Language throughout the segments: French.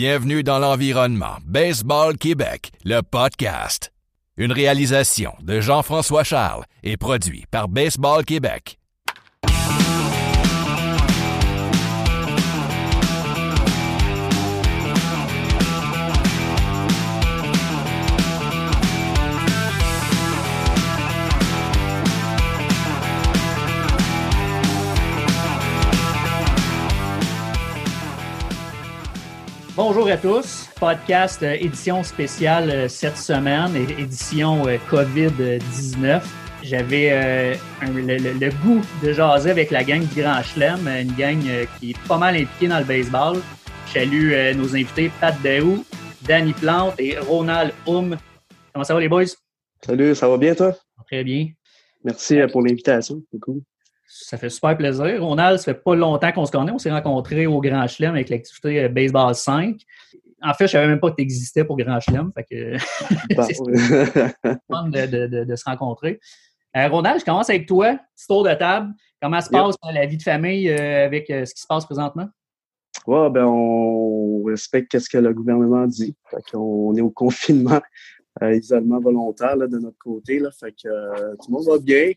Bienvenue dans l'environnement Baseball Québec, le podcast. Une réalisation de Jean-François Charles et produit par Baseball Québec. Bonjour à tous. Podcast euh, édition spéciale euh, cette semaine, édition euh, COVID-19. J'avais le, le- le goût de jaser avec la gang du Grand Chelem, une gang qui est pas mal impliquée dans le baseball. Je salue nos invités Pat Daou, Danny Plante et Ronald Houm. Comment ça va les boys? Salut, ça va bien toi? Très bien. Merci pour l'invitation, c'est cool. Ça fait super plaisir. Ronald, ça fait pas longtemps qu'on se connaît. On s'est rencontrés au Grand Chelem avec l'activité euh, Baseball 5. En fait, je savais même pas que tu existais pour Grand Chelem. Fait que C'est fun de, de- de- de se rencontrer. Euh, Ronald, je commence avec toi. Petit tour de table. Comment se passe euh, la vie de famille euh, avec euh, ce qui se passe présentement? ouais, ben, on respecte ce que le gouvernement dit. Fait qu'on est au confinement, isolement volontaire là, de notre côté. Là. Fait que tout le monde va bien.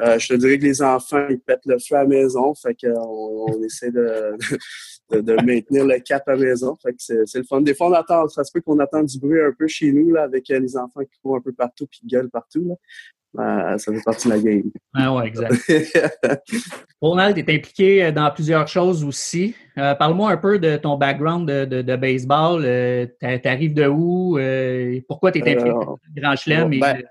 Euh, je te dirais que les enfants, ils pètent le feu à la maison. Fait qu'on on essaie de, de, de maintenir le cap à la maison. Fait que c'est le fun. Des fois, on attend, ça se peut qu'on attend du bruit un peu chez nous là, avec euh, les enfants qui courent un peu partout et qui gueulent partout. Là. Euh, ça fait partie de la game. Ah ouais, exact. Ronald, tu es impliqué euh, dans plusieurs choses aussi. Euh, Parle-moi un peu de ton background de, de- de baseball. Euh, tu arrives de où? Pourquoi tu es impliqué dans le Grand Chelem? ben,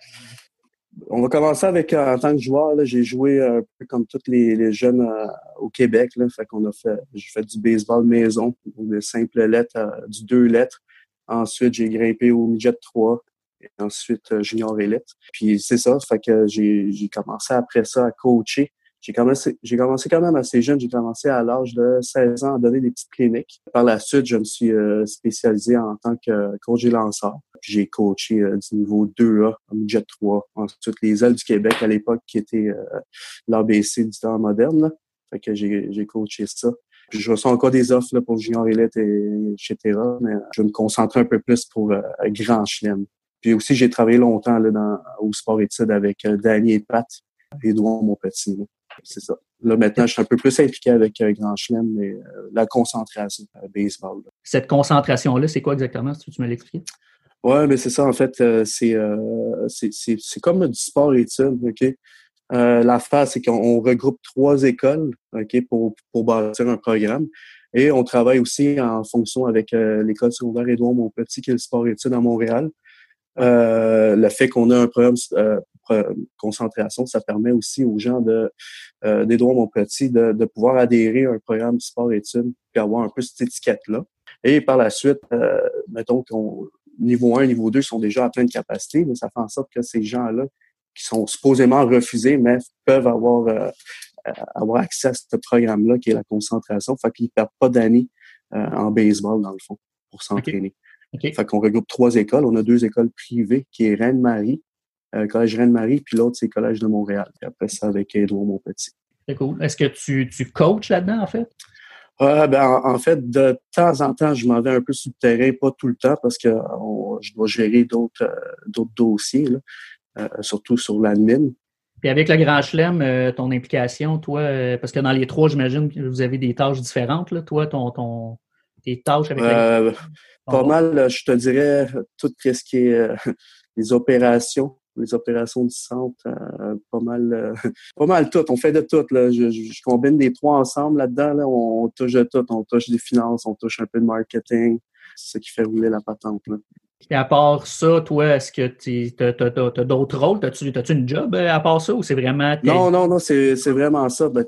On va commencer avec, euh, en tant que joueur, j'ai joué un peu comme tous les, les jeunes euh, au Québec. Là, fait qu'on a fait, j'ai fait du baseball maison, de simples lettres, euh, du deux lettres. Ensuite, j'ai grimpé au midget 3 et ensuite euh, junior élite. Puis c'est ça, fait que j'ai, commencé après ça à coacher. J'ai commencé, j'ai commencé quand même assez jeune. J'ai commencé à l'âge de 16 ans à donner des petites cliniques. Par la suite, je me suis euh, spécialisé en tant que coach et lanceur. Puis J'ai coaché euh, du niveau 2A, en midget 3. Ensuite, les ailes du Québec à l'époque, qui était euh, l'ABC du temps moderne. Là. Fait que j'ai, coaché ça. Je reçois encore des offres là, pour Junior Elite et etc. Mais je vais me concentrer un peu plus pour euh, Grand Chelem. Puis aussi, j'ai travaillé longtemps là, dans, au sport études avec euh, Danny et Pat, Edouard, mon petit. C'est ça. Là, maintenant, je suis un peu plus impliqué avec euh, Grand Chelem, mais la concentration, baseball. là. Cette concentration-là, c'est quoi exactement? Si tu me l'expliques? Ouais, mais c'est ça, en fait, euh, c'est, euh, c'est, comme du sport études, OK? Euh, L'affaire, c'est qu'on regroupe trois écoles, OK, pour, pour bâtir un programme. Et on travaille aussi en fonction avec euh, l'école secondaire Édouard Montpetit, qui est le sport études à Montréal. Euh, le fait qu'on a un programme euh, concentration, ça permet aussi aux gens de d'Édouard Montpetit de, de pouvoir adhérer à un programme sport-études puis avoir un peu cette étiquette-là. Et par la suite, euh, mettons qu'on niveau 1, niveau 2 sont déjà à pleine capacité, mais ça fait en sorte que ces gens-là, qui sont supposément refusés, mais peuvent avoir, euh, euh, avoir accès à ce programme-là qui est la concentration. Fait qu'ils ne perdent pas d'années euh, en baseball, dans le fond, pour s'entraîner. OK. Fait qu'on regroupe trois écoles. On a deux écoles privées, qui est Reine-Marie, euh, Collège Reine-Marie, puis l'autre, c'est Collège de Montréal. Puis après ça, avec Édouard Montpetit. C'est cool. Est-ce que tu, tu coaches là-dedans, en fait? Ouais, ben, en, fait, de temps en temps, je m'en vais un peu sur le terrain, pas tout le temps, parce que on- je dois gérer d'autres euh, dossiers, là, euh, surtout sur l'admin. Puis avec le Grand Chelem, euh, ton implication, toi, euh, parce que dans les trois, j'imagine que vous avez des tâches différentes. Là. Toi, ton, ton, tes tâches avec le Euh, ton pas mal, euh, je te dirais, tout ce qui est euh, les opérations, les opérations du centre, euh, pas mal, euh, pas mal tout. On fait de tout. Là. Je, je, je combine les trois ensemble là-dedans. Là. On, touche de tout. On touche des finances, on touche un peu de marketing. C'est ce qui fait rouler la patente. Là. Puis à part ça, toi, est-ce que tu as, d'autres rôles? As-tu as une job euh, à part ça ou c'est vraiment. Non, non, non, c'est c'est vraiment ça. Ben,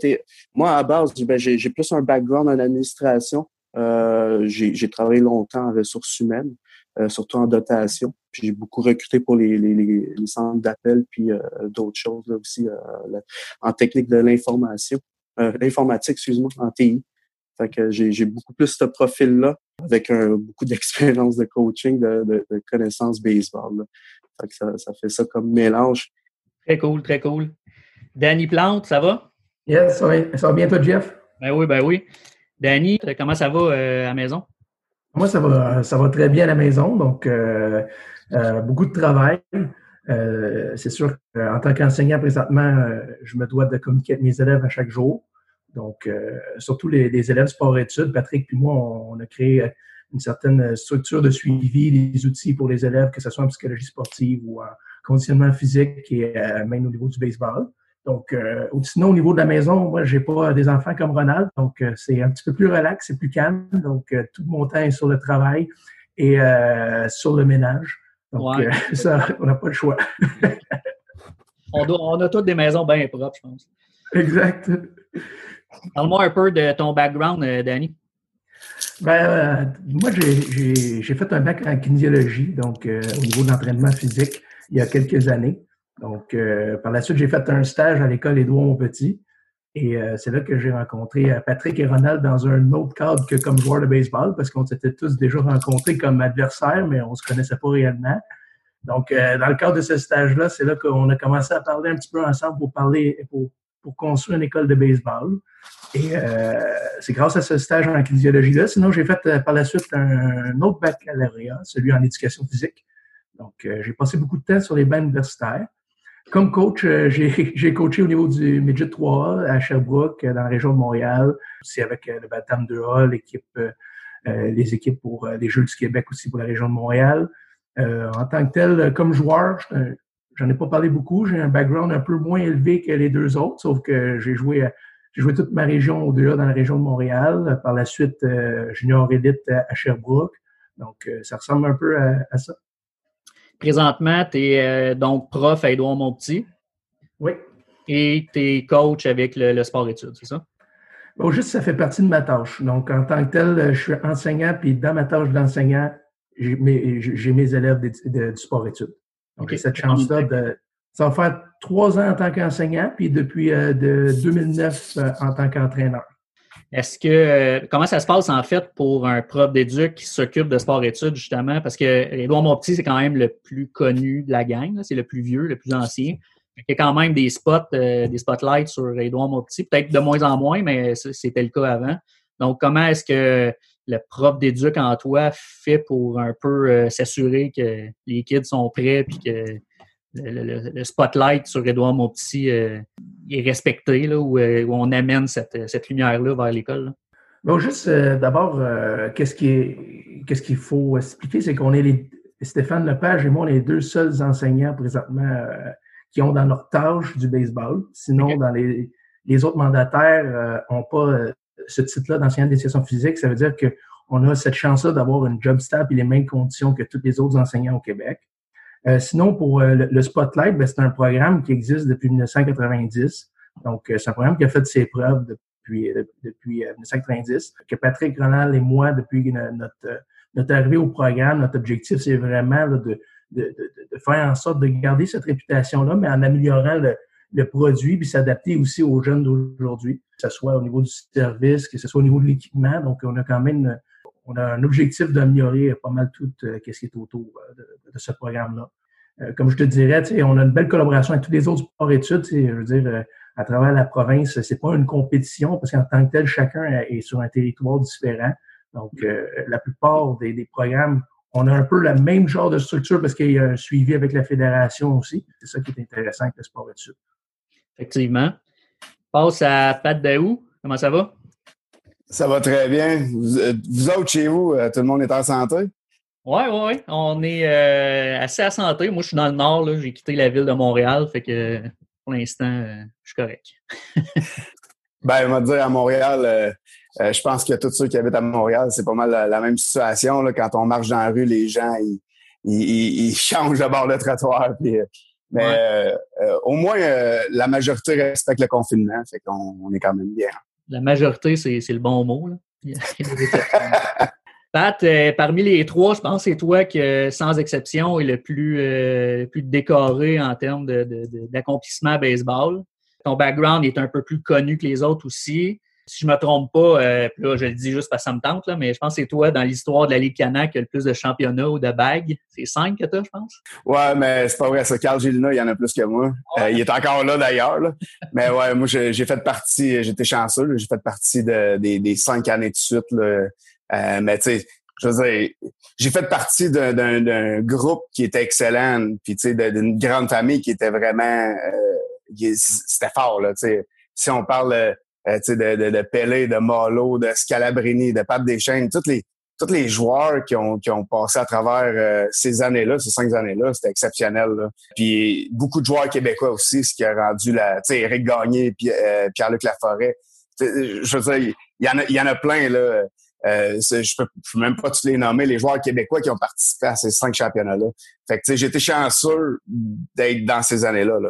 moi, à base, ben, j'ai j'ai plus un background en administration. Euh, j'ai j'ai travaillé longtemps en ressources humaines, euh, surtout en dotation. Puis j'ai beaucoup recruté pour les, les, les, les centres d'appel, puis euh, d'autres choses là aussi, euh, la- en technique de l'information, euh, l'informatique, excuse-moi, en TI. Fait que j'ai j'ai beaucoup plus ce profil-là, avec un, beaucoup d'expérience de coaching, de, de, de connaissances baseball. là. Fait que ça, ça fait ça comme mélange. Très cool, très cool. Danny Plante, ça va? Yes, ça va, ça va bien toi, Jeff? Ben oui, ben oui. Danny, comment ça va euh, à la maison? Moi, ça va, ça va très bien à la maison, donc beaucoup de travail. c'est sûr qu'en tant qu'enseignant présentement, je me dois de communiquer avec mes élèves à chaque jour. Donc, surtout les, les élèves sport-études, Patrick puis moi, on, a créé une certaine structure de suivi, des outils pour les élèves, que ce soit en psychologie sportive ou en conditionnement physique et même au niveau du baseball. Donc, euh, sinon, au niveau de la maison, moi, j'ai pas des enfants comme Ronald, donc euh, c'est un petit peu plus relax, c'est plus calme. Donc, euh, tout mon temps est sur le travail et sur le ménage. Donc, ça, on n'a pas le choix. on, doit, on, a toutes des maisons bien propres, je pense. Exact. Parle-moi un peu de ton background, Danny. Ben, moi, j'ai fait un bac en kinésiologie, donc au niveau de l'entraînement physique, il y a quelques années. Donc, euh, par la suite, j'ai fait un stage à l'école Édouard Petit. Et euh, c'est là que j'ai rencontré euh, Patrick et Ronald dans un autre cadre que comme joueur de baseball, parce qu'on s'était tous déjà rencontrés comme adversaires, mais on ne se connaissait pas réellement. Donc, dans le cadre de ce stage-là, c'est là, qu'on a commencé à parler un petit peu ensemble pour parler, pour, pour construire une école de baseball. Et c'est grâce à ce stage en kinésiologie-là. Sinon, j'ai fait par la suite un, autre baccalauréat, celui en éducation physique. Donc, j'ai passé beaucoup de temps sur les bancs universitaires. Comme coach, euh, j'ai coaché au niveau du Midget 3A à Sherbrooke, euh, dans la région de Montréal. C'est avec euh, le Batam 2A, l'équipe, les équipes pour les Jeux du Québec aussi pour la région de Montréal. en tant que tel, comme joueur, j'en ai pas parlé beaucoup. J'ai un background un peu moins élevé que les deux autres, sauf que j'ai joué joué toute ma région au 2A dans la région de Montréal. Par la suite, junior élite à, Sherbrooke. Donc, ça ressemble un peu à ça. Présentement, tu es euh, donc prof à Édouard Montpetit. Oui. Et tu es coach avec le, sport-études, c'est ça? Bon, juste, ça fait partie de ma tâche. Donc, en tant que tel, je suis enseignant, puis dans ma tâche d'enseignant, j'ai mes, élèves de, du sport-études. Donc, cette chance-là de. Ça va faire trois ans en tant qu'enseignant, puis depuis euh, de 2009 euh, en tant qu'entraîneur. Est-ce que euh, comment ça se passe en fait pour un prof d'éduc qui s'occupe de sport-études justement? Parce que Édouard Monpetit c'est quand même le plus connu de la gang, c'est le plus vieux, le plus ancien. Il y a quand même des spots, euh, des spotlights sur Édouard Monpetit, peut-être de moins en moins, mais c'était le cas avant. Donc comment est-ce que le prof d'éduc en toi fait pour un peu euh, s'assurer que les kids sont prêts puis que le, spotlight sur Édouard Monpetit euh, est respecté, là, où, euh, on amène cette, cette lumière-là vers l'école? Bon, juste euh, d'abord, qu'est-ce qu'est-ce qu'il faut expliquer, c'est qu'on est les Stéphane Lepage et moi, on est les deux seuls enseignants présentement qui ont dans leur tâche du baseball. Sinon, dans les, les autres mandataires n'ont pas ce titre-là d'enseignant d'éducation physique. Ça veut dire qu'on a cette chance-là d'avoir une job stable et les mêmes conditions que tous les autres enseignants au Québec. Euh, sinon, pour euh, le, Spotlight, ben, c'est un programme qui existe depuis 1990. Donc, euh, c'est un programme qui a fait ses preuves depuis, depuis 1990. Que Patrick Ronald et moi, depuis notre, notre arrivée au programme, notre objectif, c'est vraiment de, de, de, faire en sorte de garder cette réputation-là, mais en améliorant le, le produit, puis s'adapter aussi aux jeunes d'aujourd'hui, que ce soit au niveau du service, que ce soit au niveau de l'équipement. Donc, on a quand même on a un objectif d'améliorer pas mal tout euh, ce qui est autour euh, de, ce programme-là. Euh, comme je te dirais, on a une belle collaboration avec tous les autres sports études. Je veux dire, à travers la province, c'est pas une compétition parce qu'en tant que tel, chacun est sur un territoire différent. Donc, la plupart des, programmes, on a un peu le même genre de structure parce qu'il y a un suivi avec la fédération aussi. C'est ça qui est intéressant avec le sport études. Effectivement. Passe à Pat Daou. Comment ça va? Ça va très bien. Vous, euh, autres, chez vous, euh, tout le monde est en santé? Oui, oui, oui. On est euh, assez à santé. Moi, je suis dans le nord. J'ai quitté la ville de Montréal. Fait que pour l'instant, je suis correct. ben, on va dire à Montréal, je pense que tous ceux qui habitent à Montréal, c'est pas mal la, même situation. Là, quand on marche dans la rue, les gens, ils, changent de bord de trottoir. mais au moins, la majorité respecte le confinement. Fait qu'on on est quand même bien la majorité, c'est le bon mot. Pat, euh, parmi les trois, je pense que c'est toi qui, sans exception, est le plus, euh, plus décoré en termes d'accomplissement baseball. Ton background est un peu plus connu que les autres aussi si je me trompe pas, euh, là, je le dis juste parce que ça me tente, là, mais je pense que c'est toi, dans l'histoire de la Ligue Canac, qui a le plus de championnats ou de bagues. C'est cinq que tu as, je pense? Ouais, mais c'est pas vrai. Ça, Carl Gélina, il y en a plus que moi. Euh, il est encore là, d'ailleurs. mais ouais, moi, j'ai fait partie, j'étais chanceux, j'ai fait partie de, des, cinq années de suite. Là. Euh, mais tu sais, je veux dire, j'ai fait partie d'un groupe qui était excellent, puis tu sais, d'une grande famille qui était vraiment, euh, c'était fort là. Tu sais, si on parle euh, tu sais, de, de, de Pelé, de Malo, de Scalabrini, de Pape Deschênes, toutes les tous les joueurs qui ont, qui ont passé à travers euh, ces années-là, ces cinq années-là, c'était exceptionnel. Là. Puis beaucoup de joueurs québécois aussi, ce qui a rendu la, tu sais, Eric Gagné, puis euh, Pierre-Luc Laforêt. Je veux dire, il y en a, il y en a plein là. Euh, je peux, peux même pas tous les nommer, les joueurs québécois qui ont participé à ces cinq championnats-là. Fait que, j'étais chanceux d'être dans ces années-là, là,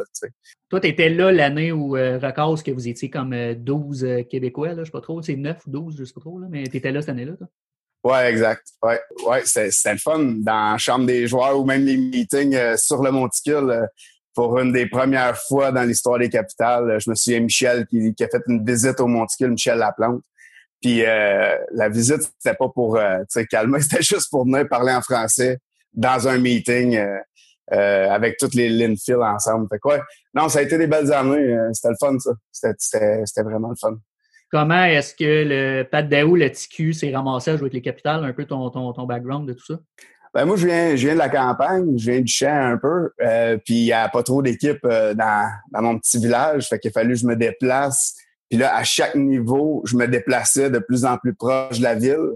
Toi, tu étais là l'année où, euh, que vous étiez comme 12 euh, Québécois, là, je sais pas trop, c'est 9 ou 12, je sais pas trop, là, mais tu étais là cette année-là, toi? Ouais, exact. Ouais, ouais c'était le fun dans la chambre des joueurs ou même les meetings euh, sur le monticule. pour une des premières fois dans l'histoire des capitales, je me souviens Michel qui, qui, a fait une visite au monticule, Michel Laplante. Puis euh, la visite, c'était pas pour euh, calmer, c'était juste pour venir parler en français dans un meeting euh, euh avec toutes les Linfield ensemble. Fait quoi? Non, ça a été des belles années. Euh, c'était le fun, ça. C'était vraiment le fun. Comment est-ce que le Pat Daou, le TQ, s'est ramassé à jouer avec les capitales? Un peu ton, ton, ton background de tout ça? Ben moi, je viens, je viens de la campagne, je viens du champ un peu. Euh, puis il n'y a pas trop d'équipes dans, dans mon petit village. Fait qu'il a fallu que je me déplace puis là, à chaque niveau, je me déplaçais de plus en plus proche de la ville.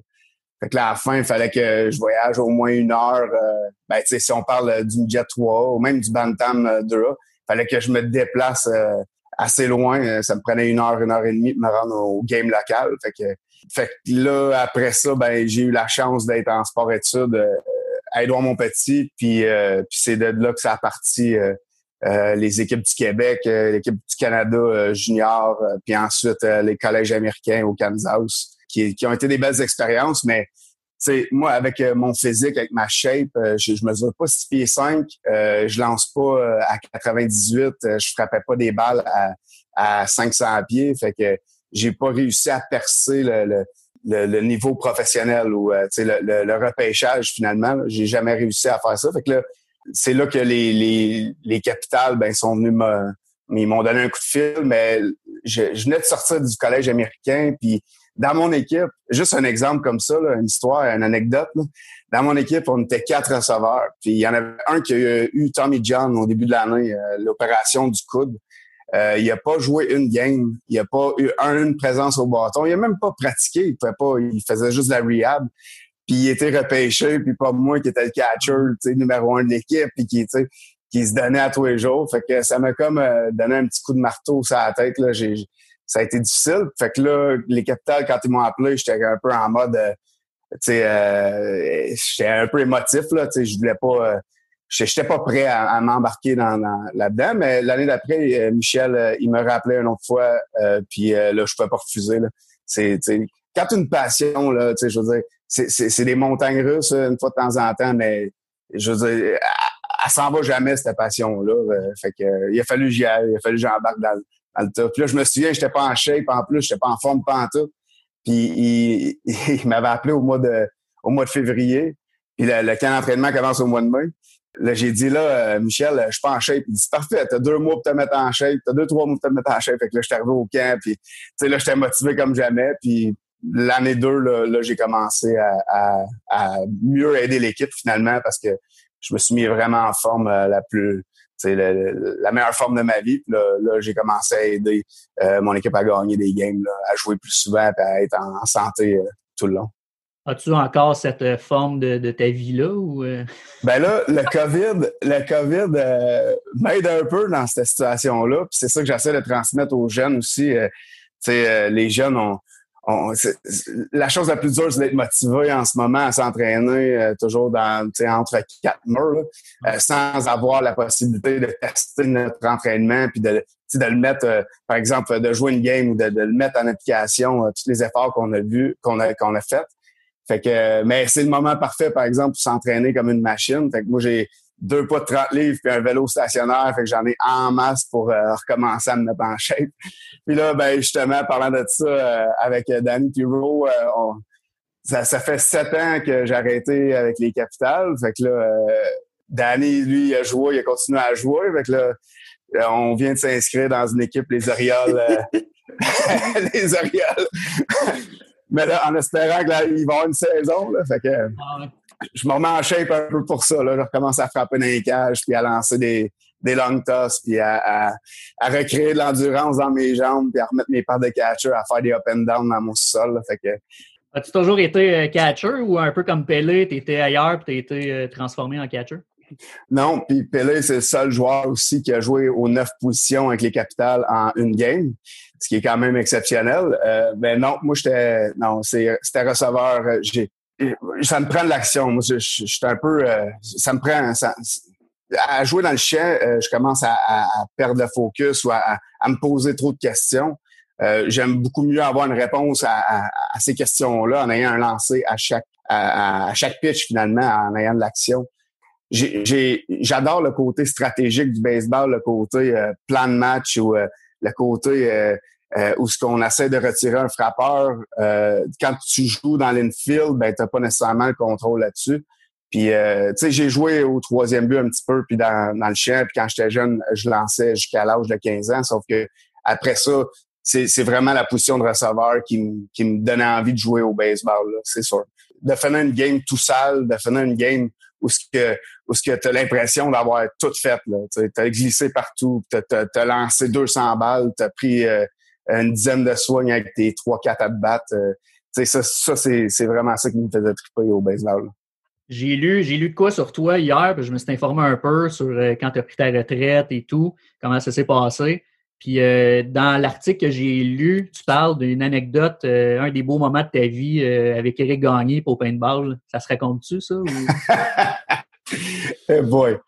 Fait que là, à la fin, il fallait que je voyage au moins une heure. Euh, ben, tu sais, si on parle du Jet 3 ou même du Bantam 2 il fallait que je me déplace euh, assez loin. Ça me prenait une heure, une heure et demie de me rendre au game local. Fait que, fait que là, après ça, ben, j'ai eu la chance d'être en sport-études euh, à Édouard-Montpetit. Puis, puis c'est de là que ça a parti euh, les équipes du Québec, euh, l'équipe du Canada euh, junior, puis ensuite les collèges américains au Kansas, qui, qui ont été des belles expériences, mais moi, avec mon physique, avec ma shape, je, je mesure pas 6 pieds 5, je lance pas à 98, je frappais pas des balles à, à 500 pieds, fait que j'ai pas réussi à percer le, le, le, niveau professionnel ou le, le, le, repêchage finalement. J'ai jamais réussi à faire ça. Fait que là, c'est là que les, les, les capitales ben, sont venus me, ils m'ont donné un coup de fil, mais je, je, venais de sortir du collège américain, puis dans mon équipe, juste un exemple comme ça, une histoire, une anecdote, dans mon équipe, on était quatre receveurs, puis il y en avait un qui a eu Tommy John au début de l'année, euh, l'opération du coude. Euh, il a pas joué une game, il a pas eu un, une présence au bâton, il a même pas pratiqué, il pouvait pas, il faisait juste la rehab puis il était repêché, puis pas moi qui était le catcher, tu sais, numéro un de l'équipe, puis qui, qui se donnait à tous les jours. Fait que ça m'a comme euh, donné un petit coup de marteau sur la tête. Là. J'ai, ça a été difficile. Fait que là, les capitales, quand ils m'ont appelé, j'étais un peu en mode, euh, tu sais, euh, j'étais un peu émotif, là, tu sais, je voulais pas... Euh, j'étais pas prêt à, m'embarquer dans, là-dedans, mais l'année d'après, Michel, il me rappelait une autre fois, puis là, je pouvais pas refuser. Là. C'est, quand une passion, là, tu sais, je veux dire, c'est des montagnes russes une fois de temps en temps, mais je veux dire, elle, s'en va jamais, cette passion-là. Euh, fait que, il a fallu j'y aille, il a fallu que j'embarque dans, dans, le top. Puis là, je me souviens, j'étais pas en shape en plus, j'étais pas en forme pas en tout. Puis il, il, m'avait appelé au mois de au mois de février. Puis le, le camp d'entraînement commence au mois de mai. Là, j'ai dit là, euh, Michel, je suis pas en shape. Il dit parfait, t'as deux mois pour te mettre en shape, t'as deux, trois mois pour te mettre en shape. Fait que là, j'étais arrivé au camp, puis tu sais, là, j'étais motivé comme jamais. Puis l'année 2, là, j'ai commencé à, mieux aider l'équipe finalement parce que je me suis mis vraiment en forme euh, la plus la, la meilleure forme de ma vie. Puis là, j'ai commencé à aider euh, mon équipe à gagner des games, à jouer plus souvent et à être en, santé euh, tout le long. As-tu encore cette forme de, ta vie-là? Ou... Ben là, le COVID, le COVID m'aide un peu dans cette situation-là. Puis c'est ça que j'essaie de transmettre aux jeunes aussi. les jeunes ont la chose la plus dure, c'est d'être motivé en ce moment à s'entraîner euh, toujours dans entre quatre murs, euh, sans avoir la possibilité de tester notre entraînement puis de, de le mettre, euh, par exemple, de jouer une game ou de, le mettre en application tous les efforts qu'on a vus, qu'on a qu'on a fait. Fait que, mais c'est le moment parfait, par exemple, pour s'entraîner comme une machine. Fait que moi, j'ai deux poids de 30 livres puis un vélo stationnaire. Fait que j'en ai en masse pour euh, recommencer à me mettre en shape. Puis là, ben justement, parlant de ça, euh, avec euh, Danny Turo, ça, ça, fait sept ans que j'ai arrêté avec les capitales. Fait que là, Danny, lui, il a joué, il a continué à jouer. Fait que là, on vient de s'inscrire dans une équipe, les Orioles. les Orioles. mais là, en espérant qu'il va y avoir une saison, là, fait que ah je me remets en shape un peu pour ça. Là. Je recommence à frapper dans les cages, puis à lancer des, des long toss, puis à, à, recréer de l'endurance dans mes jambes, puis à remettre mes paires de catcher, à faire des up and down dans mon sol. Fait que... As-tu toujours été euh, catcher ou un peu comme Pelé, tu étais ailleurs puis tu été euh, transformé en catcher? Non, puis Pelé, c'est le seul joueur aussi qui a joué aux neuf positions avec les capitales en une game, ce qui est quand même exceptionnel. Euh, mais non, moi, j'étais non, c'était receveur. J'ai ça me prend de l'action. Moi, je, suis un peu, euh, ça me prend, à jouer dans le chien, euh, je commence à, perdre le focus ou à, me poser trop de questions. Euh, j'aime beaucoup mieux avoir une réponse à, ces questions-là en ayant un lancer à chaque, à, chaque pitch finalement, en ayant de l'action. J'adore le côté stratégique du baseball, le côté plan de match ou le côté euh, où ce qu'on essaie de retirer un frappeur, euh, quand tu joues dans l'infield, ben t'as pas nécessairement le contrôle là-dessus. Puis, euh, tu sais, j'ai joué au troisième but un petit peu, puis dans, dans le chien, puis quand j'étais jeune, je lançais jusqu'à l'âge de 15 ans, sauf que après ça, c'est vraiment la position de receveur qui, qui me donnait envie de jouer au baseball, c'est sûr. De finir une game tout sale, de finir une game où ce que où ce que t'as l'impression d'avoir tout fait là, t'as glissé partout, t'as as, lancé 200 balles, t'as pris euh, une dizaine de soignes avec tes trois, quatre à battre. Euh, ça, ça c'est vraiment ça qui me faisait triper au baseball. J'ai lu, j'ai lu de quoi sur toi hier, puis je me suis informé un peu sur euh, quand tu as pris ta retraite et tout, comment ça s'est passé. Puis euh, dans l'article que j'ai lu, tu parles d'une anecdote, un des beaux moments de ta vie avec Eric Gagné pour paintball. Ça se raconte-tu, ça? Ou... hey boy.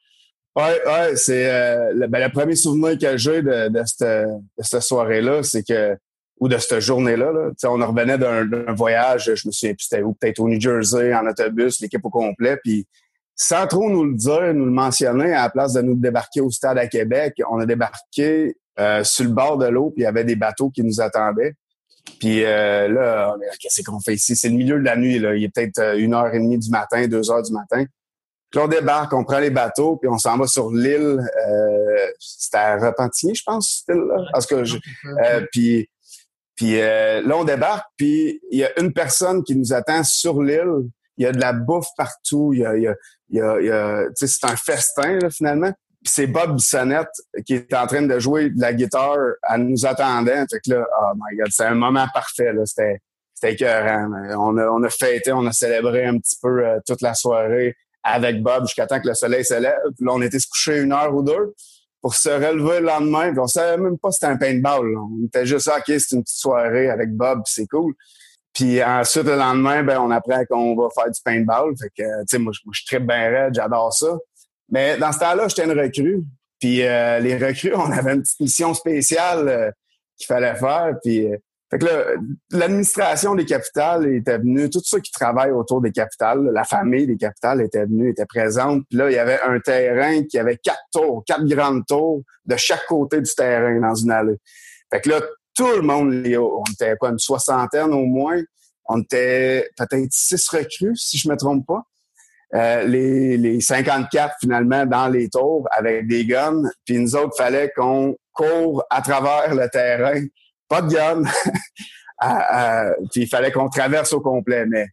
Oui, ouais, c'est euh, le, ben, le, premier souvenir que j'ai de, de, cette, de cette soirée-là, c'est que ou de cette journée-là, là, on revenait d'un voyage, je me souviens plus c'était où, peut-être au New Jersey, en autobus, l'équipe au complet, puis sans trop nous le dire, nous le mentionner, à la place de nous débarquer au stade à Québec, on a débarqué euh, sur le bord de l'eau, puis il y avait des bateaux qui nous attendaient. Puis euh, là, qu'est-ce qu'on fait ici? C'est le milieu de la nuit, là. Il est peut-être euh, une heure et demie du matin, deux heures du matin. Puis on débarque, on prend les bateaux, puis on s'en va sur l'île. Euh, c'était à Repentigny, je pense, cette île-là. Parce que je, euh, puis, puis euh, là, on débarque, puis il y a une personne qui nous attend sur l'île. Il y a de la bouffe partout. Il y a, il y a, il y a, c'est un festin, là, finalement. Puis c'est Bob Bissonnette qui est en train de jouer de la guitare. Elle nous attendait. Fait que là, oh my God, c'est un moment parfait. Là. C'était, c'était écœurant. On a, on a fêté, on a célébré un petit peu toute la soirée avec Bob jusqu'à temps que le soleil se lève. Là, on était se coucher une heure ou deux pour se relever le lendemain. Puis on savait même pas si c'était un paintball. On était juste OK, c'est une petite soirée avec Bob, c'est cool. Puis ensuite, le lendemain, ben, on apprend qu'on va faire du paintball. Fait que, tu sais, moi, je suis très bien raide, j'adore ça. Mais dans ce temps-là, j'étais une recrue. Puis euh, les recrues, on avait une petite mission spéciale euh, qu'il fallait faire. Puis euh, fait que l'administration des capitales était venue, tout ceux qui travaillent autour des capitales, la famille des capitales était venue, était présente. Puis là, il y avait un terrain qui avait quatre tours, quatre grandes tours de chaque côté du terrain dans une allée. Fait que là, tout le monde, on était quoi, une soixantaine au moins. On était peut-être six recrues, si je me trompe pas. Euh, les, les 54 finalement dans les tours avec des guns. Puis nous autres, fallait qu'on court à travers le terrain pas de gun. puis il fallait qu'on traverse au complet. Mais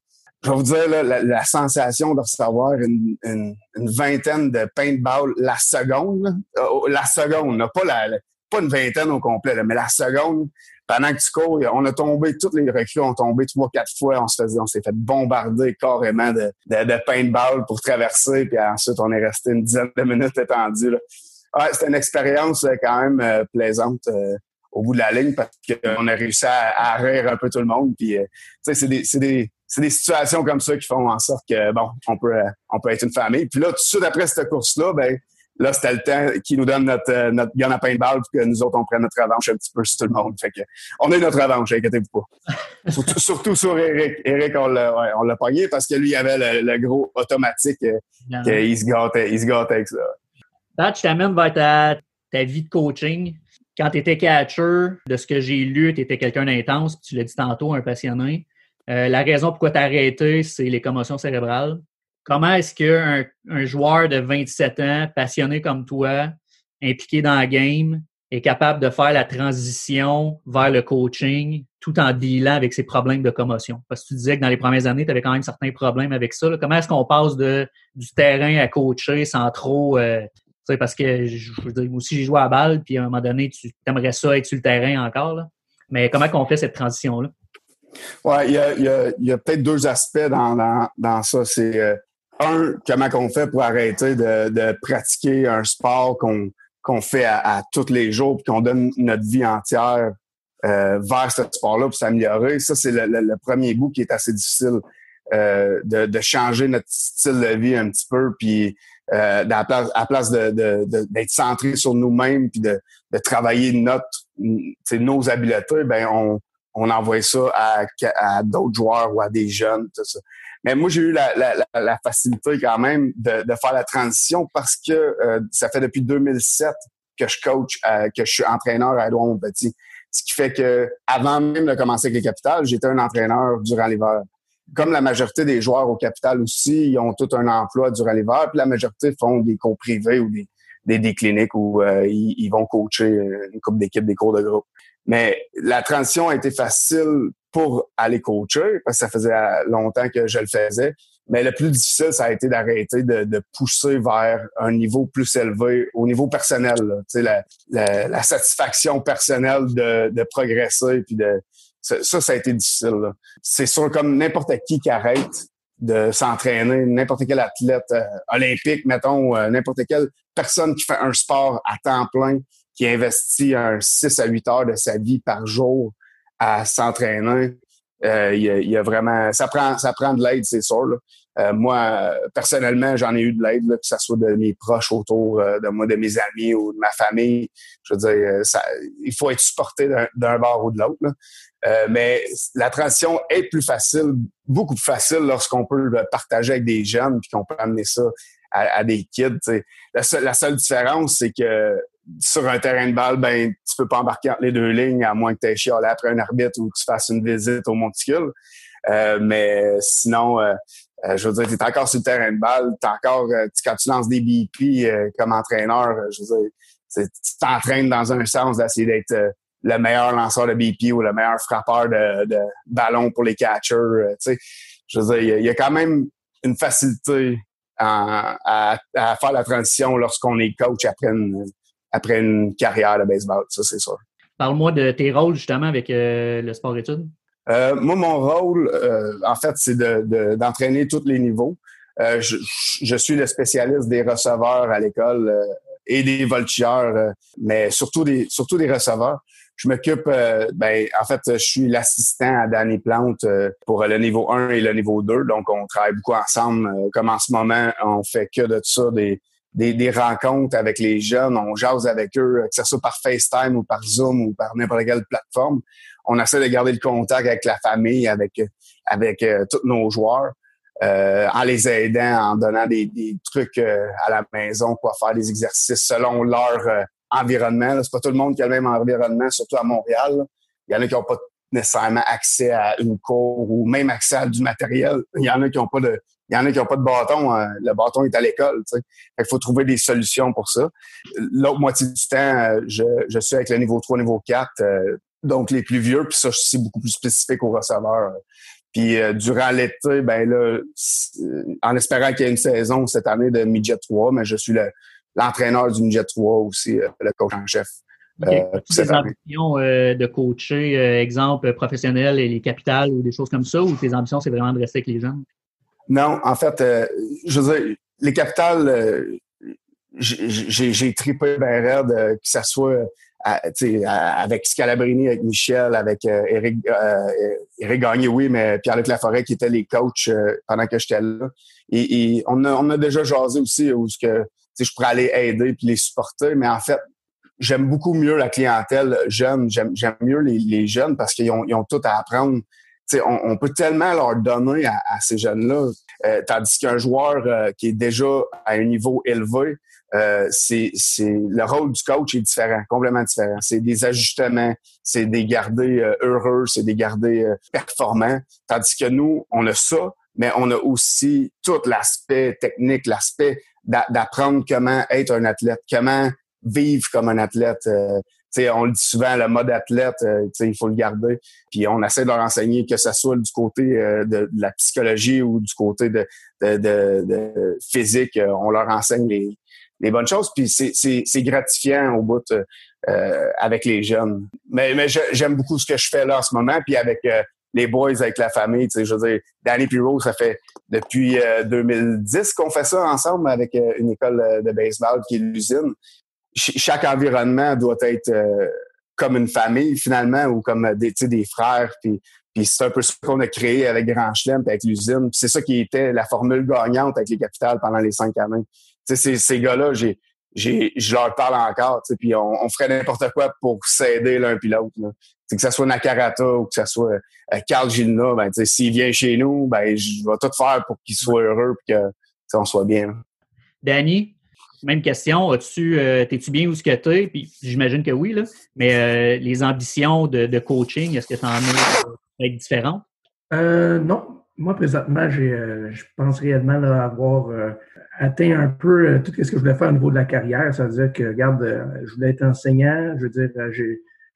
je vais vous dire, la, sensation de recevoir une, vingtaine de paintball la seconde, euh, la seconde, pas, pas une vingtaine au complet, mais la seconde, pendant que tu cours, on a tombé, toutes les recrues ont tombé trois, quatre fois. On s'est fait bombarder carrément de, de, paintball pour traverser. Puis ensuite, on est resté une dizaine de minutes étendus. Ouais, c'était une expérience euh, quand même euh, plaisante au bout de la ligne parce qu'on a réussi à, rire un peu tout le monde. Puis, euh, c'est des, des, des, situations comme ça qui font en sorte que, bon, on peut, euh, on peut être une famille. Puis là, tout de suite après cette course-là, ben, là, c'était le temps qui nous donne notre, euh, notre gun à paintball pour que nous autres, on prenne notre revanche un petit peu sur tout le monde. Fait que, on a eu notre revanche, inquiétez-vous pas. surtout, surtout, sur Eric. Eric, on l'a, ouais, on l'a pogné parce que lui, il avait le, gros automatique. qu'il se gâtait, il se gâtait avec ça. Pat, je t'amène vers ta, ta vie de coaching quand tu étais catcher, de ce que j'ai lu, tu étais quelqu'un d'intense, tu l'as dit tantôt, un passionné. Euh, la raison pourquoi tu as arrêté, c'est les commotions cérébrales. Comment est-ce qu'un un joueur de 27 ans, passionné comme toi, impliqué dans la game, est capable de faire la transition vers le coaching tout en dealant avec ses problèmes de commotion? Parce que tu disais que dans les premières années, tu avais quand même certains problèmes avec ça. Comment est-ce qu'on passe du terrain à coacher sans trop... Euh, parce que je, aussi, j'ai joué à balle, puis à un moment donné, tu aimerais ça être sur le terrain encore. Mais comment on fait cette transition-là? Oui, il y a, peut-être deux aspects dans, dans, ça. C'est euh, un, comment on fait pour arrêter de, pratiquer un sport qu'on qu'on fait à, tous les jours, puis qu'on donne notre vie entière euh, vers ce sport-là pour s'améliorer. Ça, c'est le, premier bout qui est assez difficile. Euh, de, de, changer notre style de vie un petit peu, puis euh, à place, à place de, d'être centré sur nous-mêmes, puis de, de travailler notre, nos habiletés, ben on, on envoie ça à, à d'autres joueurs ou à des jeunes, tout ça. Mais moi, j'ai eu la, la, la, facilité quand même de, de, faire la transition parce que euh, ça fait depuis 2007 que je coach, euh, que je suis entraîneur à Edouard Petit. Ce qui fait que avant même de commencer avec les capitales, j'étais un entraîneur durant l'hiver. Comme la majorité des joueurs au capital aussi, ils ont tout un emploi durant l'hiver, puis la majorité font des cours privés ou des, des, des cliniques où euh, ils, ils, vont coacher une coupe d'équipe, des cours de groupe. Mais la transition a été facile pour aller coacher, parce que ça faisait longtemps que je le faisais. Mais le plus difficile, ça a été d'arrêter de, de, pousser vers un niveau plus élevé, au niveau personnel. Tu La, la, la, satisfaction personnelle de, de progresser, puis de ça, ça a été difficile. C'est sûr, comme n'importe qui qui arrête de s'entraîner, n'importe quel athlète euh, olympique, mettons, euh, n'importe quelle personne qui fait un sport à temps plein, qui investit un 6 à 8 heures de sa vie par jour à s'entraîner. Euh, il, y a, vraiment, ça prend, ça prend de l'aide, c'est sûr. Euh, moi, personnellement, j'en ai eu de l'aide, que ce soit de mes proches autour de moi, de mes amis ou de ma famille. Je veux dire, ça, il faut être supporté d'un bord ou de l'autre. Mais la transition est plus facile, beaucoup plus facile lorsqu'on peut le partager avec des jeunes puis qu'on peut amener ça à, des kids. La la seule différence, c'est que sur un terrain de balle, ben, tu peux pas embarquer entre les deux lignes à moins que tu aies chialé après un arbitre ou que tu fasses une visite au monticule. Euh, mais sinon, euh, euh, je veux dire, tu es encore sur le terrain de balle, t'es encore, quand tu lances des BP comme entraîneur, je veux dire, tu t'entraînes dans un sens d'essayer d'être le meilleur lanceur de BP ou le meilleur frappeur de, de ballon pour les catchers. tu sais, je veux dire, il y, a quand même une facilité à, à, faire la transition lorsqu'on est coach après une, après une carrière de baseball, ça c'est sûr. Parle-moi de tes rôles justement avec euh, le sport études. Euh, moi, mon rôle, euh, en fait, c'est d'entraîner tous les niveaux. Je, je, suis le spécialiste des receveurs à l'école et des voltigeurs, mais surtout des, surtout des receveurs. Je m'occupe, ben, en fait, je suis l'assistant à Danny Plante pour le niveau 1 et le niveau 2. Donc, on travaille beaucoup ensemble. Comme en ce moment, on fait que de ça, des, des, des, rencontres avec les jeunes, on jase avec eux, que ce soit par FaceTime ou par Zoom ou par n'importe quelle plateforme. On essaie de garder le contact avec la famille, avec avec euh, tous nos joueurs, euh, en les aidant, en donnant des, des trucs euh, à la maison, quoi faire des exercices selon leur environnement. C'est pas tout le monde qui a le même environnement, surtout à Montréal. Il y en a qui n'ont pas nécessairement accès à une cour ou même accès à du matériel. Il y en a qui n'ont pas de il y en a qui n'ont pas de bâton. Euh, le bâton est à l'école. Il faut trouver des solutions pour ça. L'autre moitié du temps, euh, je, je, suis avec le niveau 3, niveau 4, euh, donc les plus vieux. Puis ça, c'est beaucoup plus spécifique aux receveurs. Puis durant l'été, ben là, en espérant qu'il y ait une saison cette année de midget 3, mais je suis l'entraîneur du midget 3 aussi, le coach en chef. Okay. Euh, tes ambitions de coacher, exemple professionnel et les capitales ou des choses comme ça, ou tes ambitions, c'est vraiment de rester avec les jeunes? Non, en fait, euh, je veux dire, les capitales, euh, j'ai tripé bien raide, euh, que ce soit avec Scalabrini, avec Michel, avec Eric, Eric Gagné, oui, mais Pierre-Luc Laforêt qui étaient les coachs pendant que j'étais là. Et, on, a, on a déjà jasé aussi où que, je pourrais aller aider puis les supporter, mais en fait, j'aime beaucoup mieux la clientèle jeune. J'aime mieux les, les, jeunes parce qu'ils ont, ils ont tout à apprendre on, peut tellement leur donner à, ces jeunes-là. Euh, tandis qu'un joueur euh, qui est déjà à un niveau élevé, euh, c'est, le rôle du coach est différent, complètement différent. C'est des ajustements, c'est des garder heureux, c'est des garder performants. Tandis que nous, on a ça, mais on a aussi tout l'aspect technique, l'aspect d'apprendre comment être un athlète, comment vivre comme un athlète, on le dit souvent, le mode athlète, euh, il faut le garder. Puis on essaie de leur enseigner que ce soit du côté euh, de, la psychologie ou du côté de, de, physique, euh, on leur enseigne les, les bonnes choses. Puis c'est gratifiant au bout avec les jeunes. Mais, mais j'aime beaucoup ce que je fais là en ce moment. Puis avec les boys, avec la famille, je veux dire, Danny Piro, ça fait depuis 2010 qu'on fait ça ensemble avec une école de baseball qui est l'usine chaque environnement doit être euh, comme une famille finalement ou comme des, des frères. Puis, puis c'est un peu ce qu'on a créé avec Grand Chelem avec l'usine. c'est ça qui était la formule gagnante avec les capitales pendant les cinq années. Ces, ces gars-là, j'ai, j'ai, je leur parle encore. Puis on, on ferait n'importe quoi pour s'aider l'un puis l'autre. Que ce soit Nakarata ou que ce soit euh, Carl Gilna, ben, s'il vient chez nous, ben, je vais tout faire pour qu'il soit heureux et qu'on soit bien. Danny, même question, as-tu, euh, tu bien où ce que tu Puis j'imagine que oui, là. Mais euh, les ambitions de, coaching, est-ce que tu en as être différentes? Euh, non. Moi, présentement, je pense réellement avoir atteint un peu tout ce que je voulais faire au niveau de la carrière. Ça veut dire que, regarde, je voulais être enseignant. Je veux dire,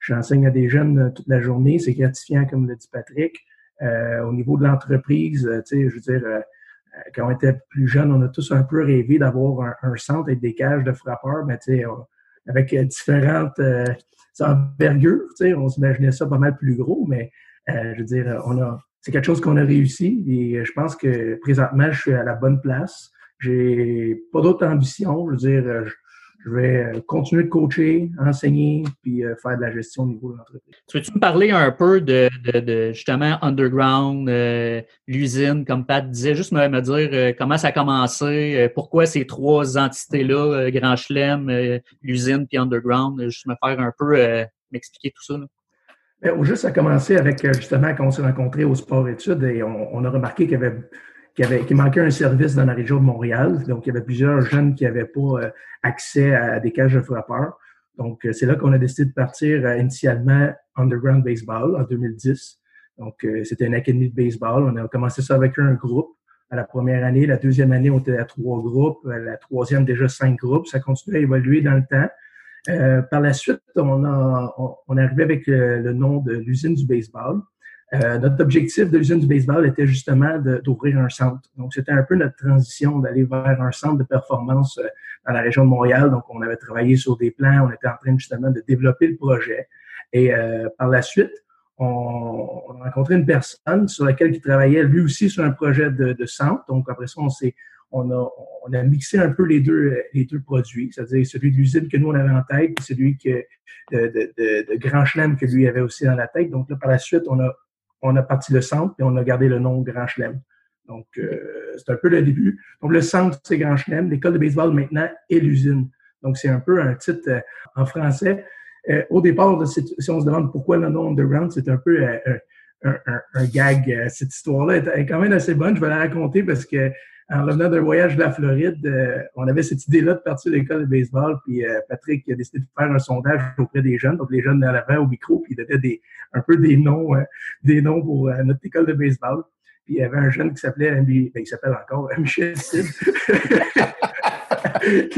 j'enseigne à des jeunes toute la journée. C'est gratifiant, comme l'a dit Patrick. au niveau de l'entreprise, tu sais, je veux dire, euh, quand on était plus jeune, on a tous un peu rêvé d'avoir un, centre avec des cages de frappeurs, mais tu sais, avec euh, différentes euh, envergures, tu sais, on s'imaginait ça pas mal plus gros, mais je veux dire, on a, c'est quelque chose qu'on a réussi et je pense que présentement, je suis à la bonne place. J'ai pas d'autres ambitions. Je veux dire, je vais euh, continuer de coacher, enseigner, puis euh, faire de la gestion au niveau de l'entreprise. Tu veux-tu me parler un peu de, justement Underground, euh, l'usine, comme Pat disait, juste me, dire comment ça a commencé, pourquoi ces trois entités-là, Grand Chelem, l'usine puis Underground, juste me faire un peu m'expliquer tout ça. Bien, au juste, ça a commencé avec justement quand on s'est rencontrés au sport études et on, on a remarqué qu'il y avait qui, avait, manquait un service dans la région de Montréal. Donc, il y avait plusieurs jeunes qui n'avaient pas euh, accès à des cages de frappeurs. Donc, euh, c'est là qu'on a décidé de partir euh, initialement Underground Baseball en 2010. Donc, c'était une académie de baseball. On a commencé ça avec un groupe à la première année. La deuxième année, on était à trois groupes. La troisième, déjà cinq groupes. Ça continue à évoluer dans le temps. Par la suite, on, a, on, on est arrivé avec le nom de l'usine du baseball. Euh, notre objectif de l'usine du baseball était justement d'ouvrir un centre. Donc, c'était un peu notre transition d'aller vers un centre de performance euh, dans la région de Montréal. Donc, on avait travaillé sur des plans, on était en train justement de développer le projet. Et euh, par la suite, on, a rencontré une personne sur laquelle il travaillait lui aussi sur un projet de, centre. Donc, après ça, on s'est on a, on a mixé un peu les deux, les deux produits, c'est-à-dire celui de l'usine que nous, on avait en tête, et celui que, de, de, de, Grand Chelem que lui avait aussi dans la tête. Donc là, par la suite, on a on a parti le centre et on a gardé le nom Grand Chelem. Donc, euh, c'est un peu le début. Donc, le centre, c'est Grand Chelem. L'école de baseball, maintenant, est l'usine. Donc, c'est un peu un titre euh, en français. Euh, au départ, si on se demande pourquoi le nom Underground, c'est un peu un, un, gag. cette histoire-là est quand même assez bonne. Je vais la raconter parce que en revenant d'un voyage de la Floride, euh, on avait cette idée-là de partir de l'école de baseball, puis euh, Patrick a décidé de faire un sondage auprès des jeunes, donc les jeunes à l'avant au micro, puis il donnait des, un peu des noms, euh, des noms pour notre école de baseball. Puis il y avait un jeune qui s'appelait, ben, il s'appelle encore Michel Sid.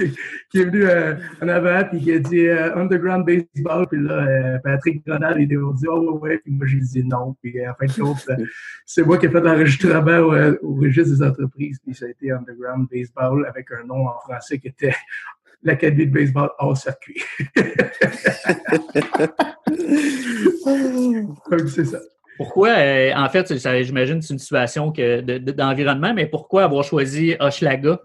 qui, est venu euh, en avant puis qui a dit euh, Underground Baseball. Puis là, euh, Patrick Grenal, il a dit Oh, ouais, puis moi, j'ai dit non. Puis en fin de compte, c'est moi qui ai fait l'enregistrement au, au, registre des entreprises. Puis ça a été Underground Baseball avec un nom en français qui était l'Académie de baseball hors circuit. Donc, c'est ça. Pourquoi, en fait, j'imagine que c'est une situation d'environnement, mais pourquoi avoir choisi Hochelaga?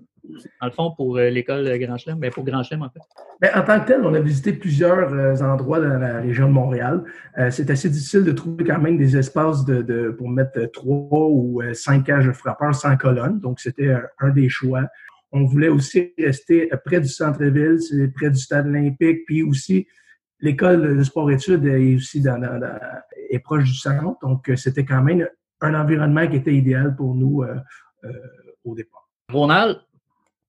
Dans le fond, pour euh, l'école Grand Chelem, mais ben, pour Grand Chelem, en fait? Bien, en tant que tel, on a visité plusieurs euh, endroits dans la région de Montréal. Euh, c'est assez difficile de trouver quand même des espaces de, pour mettre trois ou cinq cages de frappeurs sans colonne. Donc, c'était un, des choix. On voulait aussi rester près du centre-ville, près du stade olympique, puis aussi l'école de sport-études est aussi dans, est proche du centre. Donc, c'était quand même un environnement qui était idéal pour nous au départ. Ronald,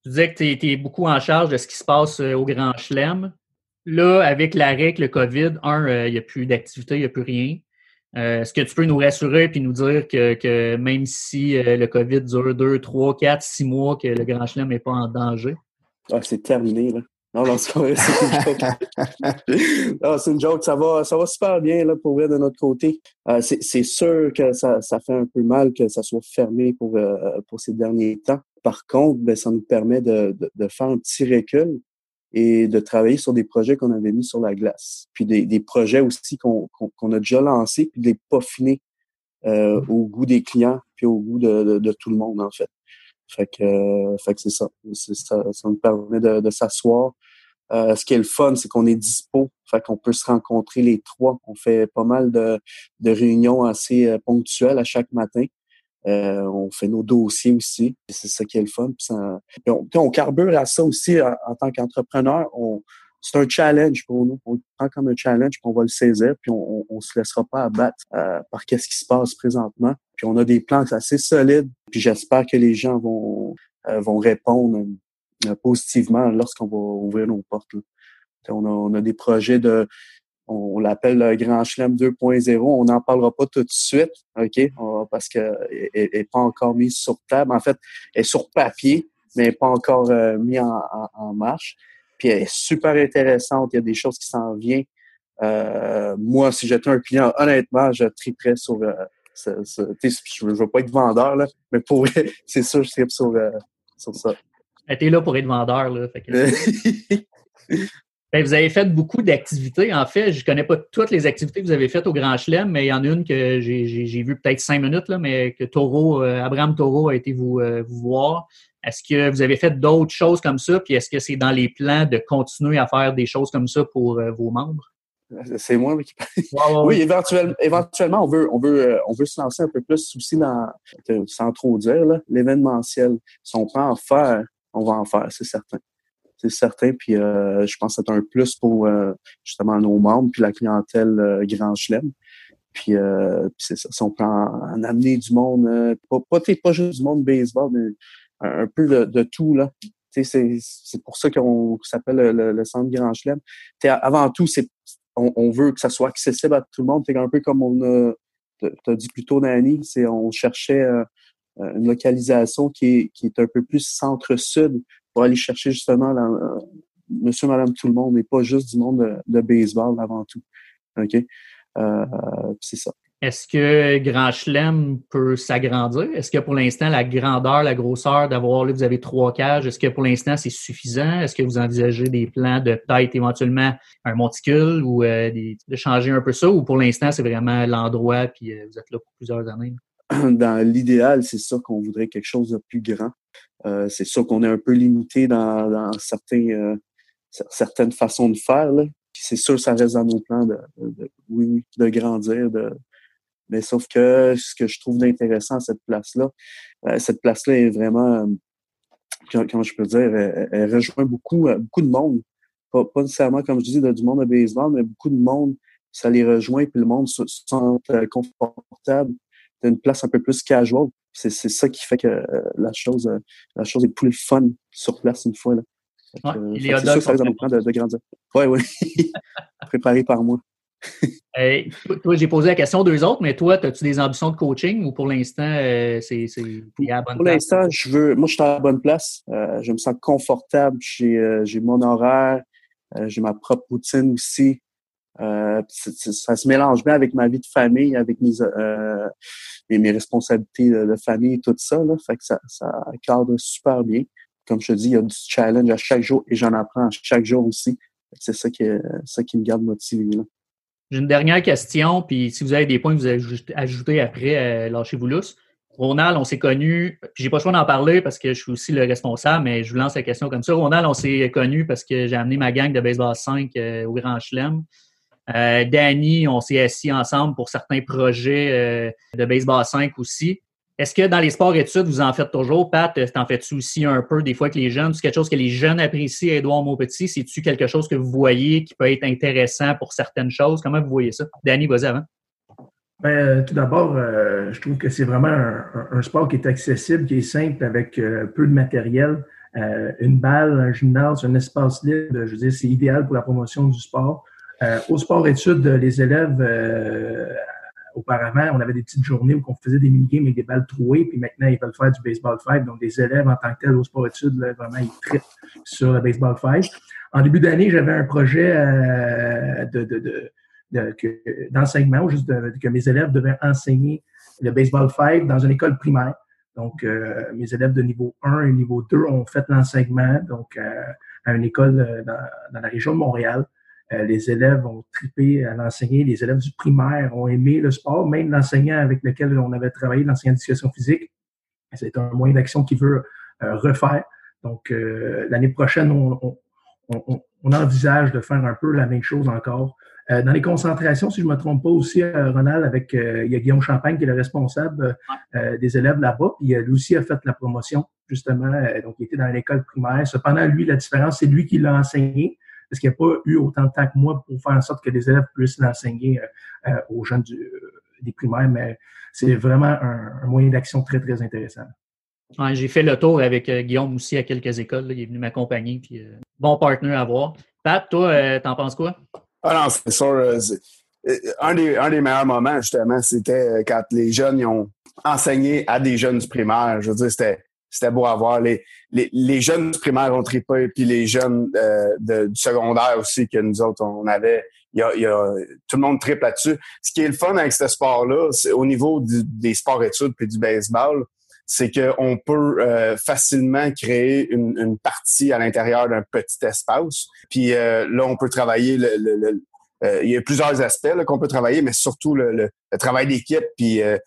tu disais que tu étais beaucoup en charge de ce qui se passe euh, au Grand Chelem. Là, avec l'arrêt, avec le COVID, un, euh, il n'y a plus d'activité, il n'y a plus rien. Euh, est-ce que tu peux nous rassurer et nous dire que, même si le COVID dure 2, 3, 4, 6 mois, que le Grand Chelem n'est pas en danger? Ah, c'est terminé, là. Non, non, c'est une joke. non, c'est une joke. Ça va, ça va super bien là, pour vrai de notre côté. Euh, c'est sûr que ça, ça fait un peu mal que ça soit fermé pour, euh, pour ces derniers temps. Par contre, ben, ça nous permet de, de, de, faire un petit recul et de travailler sur des projets qu'on avait mis sur la glace. Puis des, des projets aussi qu'on qu'on a déjà lancés, puis de les peaufiner euh, au goût des clients, puis au goût de, de, de tout le monde, en fait. Fait que, euh, fait que c'est ça. ça. Ça nous permet de, de s'asseoir. Euh, ce qui est le fun, c'est qu'on est dispo. Fait qu'on peut se rencontrer les trois. On fait pas mal de, de réunions assez euh, ponctuelles à chaque matin. Euh, on fait nos dossiers aussi. C'est ça qui est le fun. Puis ça, on, on, carbure à ça aussi en, tant qu'entrepreneur. C'est un challenge pour nous. On le prend comme un challenge, puis on va le saisir, puis on, on, se laissera pas abattre euh, par qu'est-ce qui se passe présentement. Puis on a des plans assez solides, puis j'espère que les gens vont euh, vont répondre euh, positivement lorsqu'on va ouvrir nos portes. On a, on a des projets de on, l'appelle le Grand Chelem 2.0. On n'en parlera pas tout de suite, OK? parce qu'elle n'est pas encore mise sur table. En fait, elle est sur papier, mais elle n'est pas encore euh, mise en, en, en marche. Puis elle est super intéressante. Il y a des choses qui s'en viennent. Euh, moi, si j'étais un client, honnêtement, je triperais sur. Euh, ce, ce, je ne veux pas être vendeur, là, mais pour c'est sûr, je tripe sur, euh, sur ça. Tu es là pour être vendeur. Là, fait que... ben, vous avez fait beaucoup d'activités. En fait, je ne connais pas toutes les activités que vous avez faites au Grand Chelem, mais il y en a une que j'ai vu peut-être cinq minutes, là, mais que Taureau, euh, Abraham Taureau a été vous, euh, vous voir. Est-ce que vous avez fait d'autres choses comme ça? Puis est-ce que c'est dans les plans de continuer à faire des choses comme ça pour euh, vos membres? C'est moi qui parle. Oui, éventuellement, éventuellement, on veut, on veut, on veut se lancer un peu plus aussi dans, sans trop dire, l'événementiel. Si on peut en faire, on va en faire, c'est certain. C'est certain. Puis euh, je pense que c'est un plus pour euh, justement nos membres puis la clientèle euh, Grand Chelem. Puis, c'est ça. On peut en, en amener du monde, pas, pas, pas juste du monde baseball, mais un peu de, tout, là. C'est, c'est pour ça qu'on s'appelle le, centre Grand Chelem. Avant tout, c'est on, veut que ça soit accessible à tout le monde. C'est un peu comme on a as dit plus tôt, Nani, c'est on cherchait une localisation qui est, qui est un peu plus centre-sud pour aller chercher justement euh, monsieur, madame, tout le monde, et pas juste du monde de, baseball avant tout. OK? Euh, c'est ça. Est-ce que Grand Chelem peut s'agrandir? Est-ce que pour l'instant, la grandeur, la grosseur d'avoir, là, vous avez trois cages, est-ce que pour l'instant, c'est suffisant? Est-ce que vous envisagez des plans de peut-être éventuellement un monticule ou euh, de changer un peu ça? Ou pour l'instant, c'est vraiment l'endroit puis vous êtes là pour plusieurs années? Dans l'idéal, c'est sûr qu'on voudrait quelque chose de plus grand. Euh, c'est sûr qu'on est un peu limité dans, dans certains, euh, certaines façons de faire. Là. c'est sûr, ça reste dans nos plans de, de, oui, de grandir, de, mais sauf que ce que je trouve d'intéressant à cette place-là, euh, cette place-là est vraiment, euh, comment je peux dire, elle, rejoint beaucoup, euh, beaucoup de monde. Pas, nécessairement, comme je dis, de, du monde de baseball, mais beaucoup de monde, ça les rejoint, puis le monde se, se sent euh, d'une place un peu plus casual. C'est, c'est ça qui fait que euh, la chose la chose est plus fun sur place une fois. Là. Ouais, euh, c'est sûr que ça plan de, de grandir. Oui, oui. Préparé par moi. euh, toi, j'ai posé la question aux deux autres, mais toi, as-tu des ambitions de coaching ou pour l'instant, euh, c'est, c'est à la bonne Pour place? l'instant, je veux, moi, je suis à la bonne place. Euh, je me sens confortable. J'ai, euh, j'ai mon horaire. Euh, j'ai ma propre routine aussi. Euh, ça se mélange bien avec ma vie de famille, avec mes, mes, responsabilités de, famille, tout ça. Là, fait que ça, ça cadre super bien. Comme je te dis, il y a du challenge à chaque jour et j'en apprends à chaque jour aussi. C'est ça qui, ça qui me garde motivé. J'ai une dernière question, puis si vous avez des points que vous ajoutés après, euh, lâchez-vous lousse. Ronald, on s'est connus, j'ai pas le choix d'en parler parce que je suis aussi le responsable, mais je vous lance la question comme ça. Ronald, on s'est connus parce que j'ai amené ma gang de baseball 5 euh, au Grand Chelem. Euh, Danny, on s'est assis ensemble pour certains projets euh, de baseball 5 aussi. Est-ce que dans les sports études, vous en faites toujours? Pat, t'en fais-tu aussi un peu des fois que les jeunes? C'est quelque chose que les jeunes apprécient, Edouard Maupetit? C'est-tu quelque chose que vous voyez qui peut être intéressant pour certaines choses? Comment vous voyez ça? Danny, vas-y avant. Ben, tout d'abord, euh, je trouve que c'est vraiment un, sport qui est accessible, qui est simple, avec euh, peu de matériel. Euh, une balle, un gymnase, un espace libre, je veux dire, c'est idéal pour la promotion du sport. Au sport études, les élèves auparavant, on avait des petites journées où on faisait des mini-games avec des balles trouées, puis maintenant, ils veulent faire du baseball 5. Donc, des élèves en tant que tel au sport études, vraiment, ils trippent sur le baseball 5. En début d'année, j'avais un projet euh, de, de, de d'enseignement, juste que mes élèves devaient enseigner le baseball 5 dans une école primaire. Donc, euh, mes élèves de niveau 1 et niveau 2 ont fait l'enseignement donc euh, à une école euh, dans, la région de Montréal. Les élèves ont tripé à l'enseigner. Les élèves du primaire ont aimé le sport, même l'enseignant avec lequel on avait travaillé, l'enseignant d'éducation physique. C'est un moyen d'action qu'il veut refaire. Donc, l'année prochaine, on, on, on, on, envisage de faire un peu la même chose encore euh, dans les concentrations, si je ne me trompe pas aussi, euh, Ronald, avec euh, il y a Guillaume Champagne qui est le responsable des élèves là-bas. Puis lui aussi a fait la promotion, justement. donc, il était dans l'école primaire. Cependant, lui, la différence, c'est lui qui l'a enseigné parce qu'il n'y a pas eu autant de temps que moi pour faire en sorte que les élèves puissent l'enseigner aux jeunes des primaires? Mais c'est vraiment un, moyen d'action très, très intéressant. j'ai fait le tour avec Guillaume aussi à quelques écoles. Il est venu m'accompagner. Puis, bon partenaire à voir. Pat, toi, t'en penses quoi? Ah non, c'est sûr. Euh, euh, un des, un des meilleurs moments, justement, c'était euh, quand les jeunes ils ont enseigné à des jeunes du primaire. Je veux dire, c'était, c'était beau à voir. Les, les, les jeunes du primaire ont trippé, puis les jeunes de, du secondaire aussi que nous autres, on avait. Il y a, il y a, tout le monde tripe là-dessus. Ce qui est le fun avec ce sport-là, c'est au niveau des sports-études puis du baseball, c'est qu'on peut facilement créer une, une, partie à l'intérieur d'un petit espace. Puis euh, là, on peut travailler le, le, euh, il y a plusieurs aspects qu'on peut travailler, mais surtout le, le travail d'équipe. Puis, euh,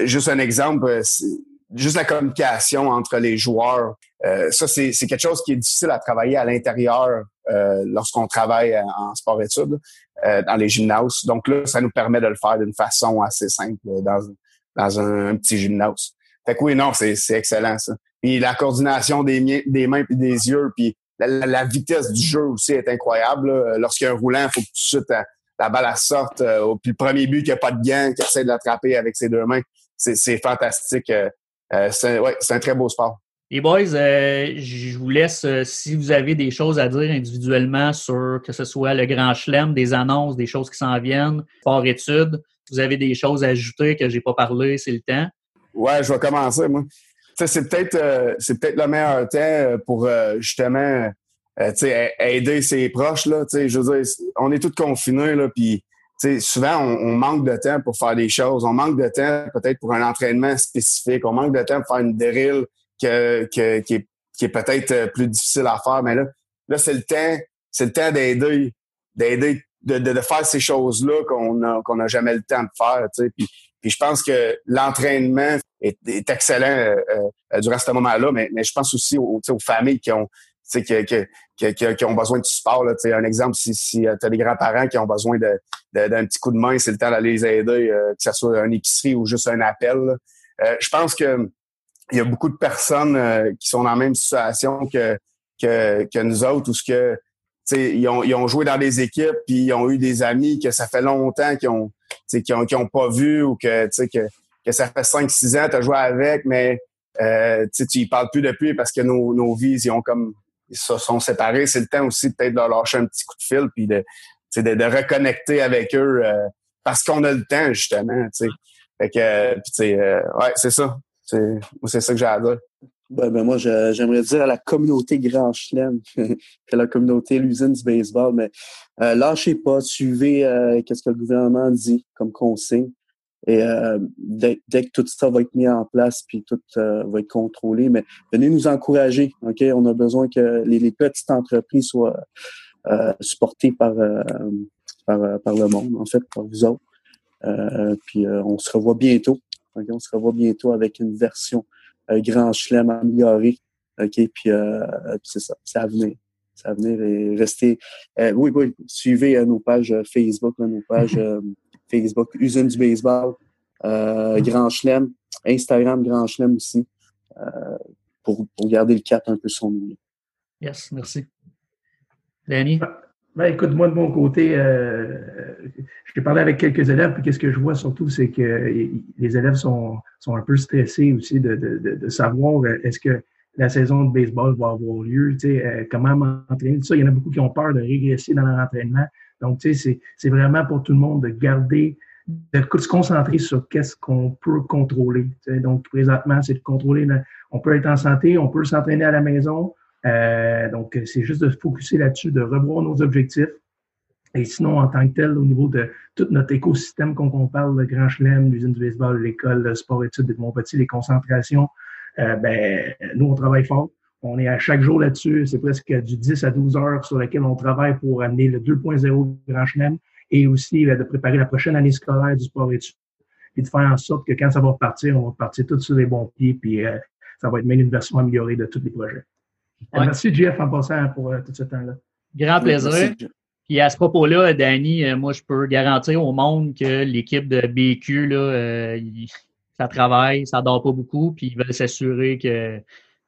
juste un exemple, juste la communication entre les joueurs. ça, c'est quelque chose qui est difficile à travailler à l'intérieur lorsqu'on travaille en sport-études dans les gymnases. Donc là, ça nous permet de le faire d'une façon assez simple dans, dans un, petit gymnase. Fait que oui, non, c'est excellent ça. Puis la coordination des, des mains puis des yeux, puis la, vitesse du jeu aussi est incroyable. Lorsqu'il y a un roulant, il faut que tout de suite euh, la balle sorte. Euh, puis le premier but qui a pas de gain, qui essaie de l'attraper avec ses deux mains, c'est fantastique. Euh, c'est ouais, un très beau sport. Les boys, je vous laisse, si vous avez des choses à dire individuellement sur que ce soit le grand chelem, des annonces, des choses qui s'en viennent, sport études, vous avez des choses à ajouter que j'ai pas parlé, c'est le temps. Ouais, je vais commencer, moi c'est peut-être euh, c'est peut-être le meilleur temps euh, pour euh, justement aider ses proches. Là, je veux dire, on est tous confinés, là, puis souvent on, manque de temps pour faire des choses. On manque de temps peut-être pour un entraînement spécifique. On manque de temps pour faire une drill que, que, qui est, qui est peut-être plus difficile à faire. Mais là, là c'est le temps, c'est le temps d'aider, d'aider, de, de, faire ces choses-là qu'on a qu'on n'a jamais le temps de faire. Puis, puis je pense que l'entraînement est, excellent euh, euh, durant ce moment-là, mais, mais je pense aussi aux, aux familles qui ont qui, qui, qui, qui, ont besoin de support. Là. Un exemple, si, si euh, tu as des grands-parents qui ont besoin d'un de, d'un petit coup de main, c'est le temps d'aller les aider, que ce soit une épicerie ou juste un appel. je pense que il y a beaucoup de personnes qui sont dans la même situation que, que, que nous autres, ou ce que ils ont, ils ont joué dans des équipes, puis ils ont eu des amis que ça fait longtemps qu'ils ont, qu'ils ont, ont pas vu ou que, que que ça fait 5-6 ans, tu as joué avec, mais euh, tu y parles plus depuis parce que nos, nos vies ils ont comme ils se sont séparés. C'est le temps aussi peut-être de leur lâcher un petit coup de fil puis de, de, de reconnecter avec eux euh, parce qu'on a le temps, justement. T'sais. Fait que euh, ouais, c'est ça. C'est ça que j'ai à dire. Ben, ben moi, j'aimerais dire à la communauté Grand Chelem, à la communauté l'usine du baseball, mais lâchez pas, suivez qu'est-ce que le gouvernement dit comme consigne. Et euh, dès, que tout ça va être mis en place, puis tout euh, va être contrôlé, mais venez nous encourager. Ok, on a besoin que les, petites entreprises soient euh, supportées par, par, par le monde, en fait, par vous autres. puis on se revoit bientôt. On se revoit bientôt avec une version grand chelem améliorée. Ok, puis, c'est ça, c'est à venir. C'est à venir et restez. oui, oui, suivez nos pages Facebook, nos pages. Facebook, Usine du baseball, euh, Grand Chelem, Instagram Grand Chelem aussi, euh, pour, pour, garder le cap un peu son milieu. Yes, merci. Danny? Ben, écoute, moi, de mon côté, euh, j'ai parlé avec quelques élèves, puis qu'est-ce que je vois surtout, c'est que les élèves sont, sont un peu stressés aussi de, de, de, savoir euh, est-ce que la saison de baseball va avoir lieu, tu sais, euh, comment m'entraîner, tout ça. Il y en a beaucoup qui ont peur de régresser dans leur entraînement. Donc, tu sais, c'est vraiment pour tout le monde de garder de se concentrer sur qu'est-ce qu'on peut contrôler. Donc, présentement, c'est de contrôler, on peut être en santé, on peut s'entraîner à la maison. Euh, donc, c'est juste de se focuser là-dessus, de revoir nos objectifs. Et sinon, en tant que tel, au niveau de tout notre écosystème qu'on parle, le Grand Chelem, l'usine du baseball, l'école, le sport-études de Montpetit, les concentrations, euh, ben, nous, on travaille fort. On est à chaque jour là-dessus. C'est presque du 10 à 12 heures sur lesquelles on travaille pour amener le 2.0 Grand Chelem et aussi de préparer la prochaine année scolaire du sport-études et de faire en sorte que quand ça va repartir, on va partir tout sur les bons pieds puis euh, ça va être même une version améliorée de tous les projets. Merci, Jeff, en passant pour euh, tout ce temps-là. Grand plaisir. Puis à ce propos-là, Danny, moi, je peux garantir au monde que l'équipe de BQ, là, ça travaille, ça dort pas beaucoup, puis ils veulent s'assurer que,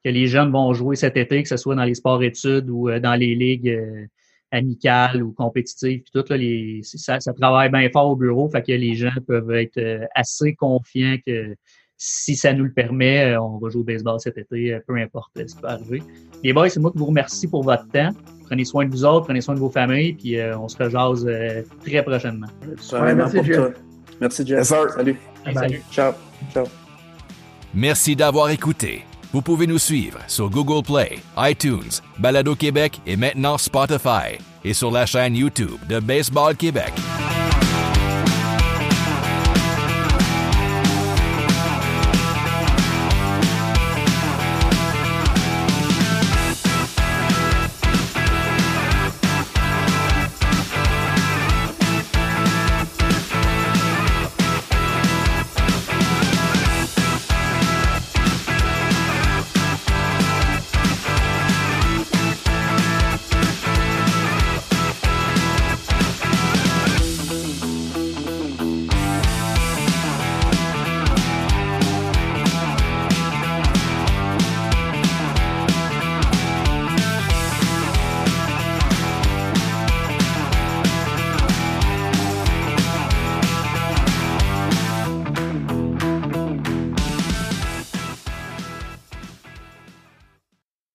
que les jeunes vont jouer cet été, que ce soit dans les sports-études ou euh, dans les ligues euh, amicales ou compétitives, puis tout, là, les, ça, ça travaille bien fort au bureau, fait que les gens peuvent être euh, assez confiants que si ça nous le permet, on va jouer au baseball cet été, peu importe ce qui peut arriver. Les boys, c'est moi qui vous remercie pour votre temps. Prenez soin de vous autres, prenez soin de vos familles, puis on se rejase très prochainement. merci, Jeff. Merci, Jeff. Salut. Salut. Ciao. Ciao. Merci d'avoir écouté. Vous pouvez nous suivre sur Google Play, iTunes, Balado Québec et maintenant Spotify et sur la chaîne YouTube de Baseball Québec.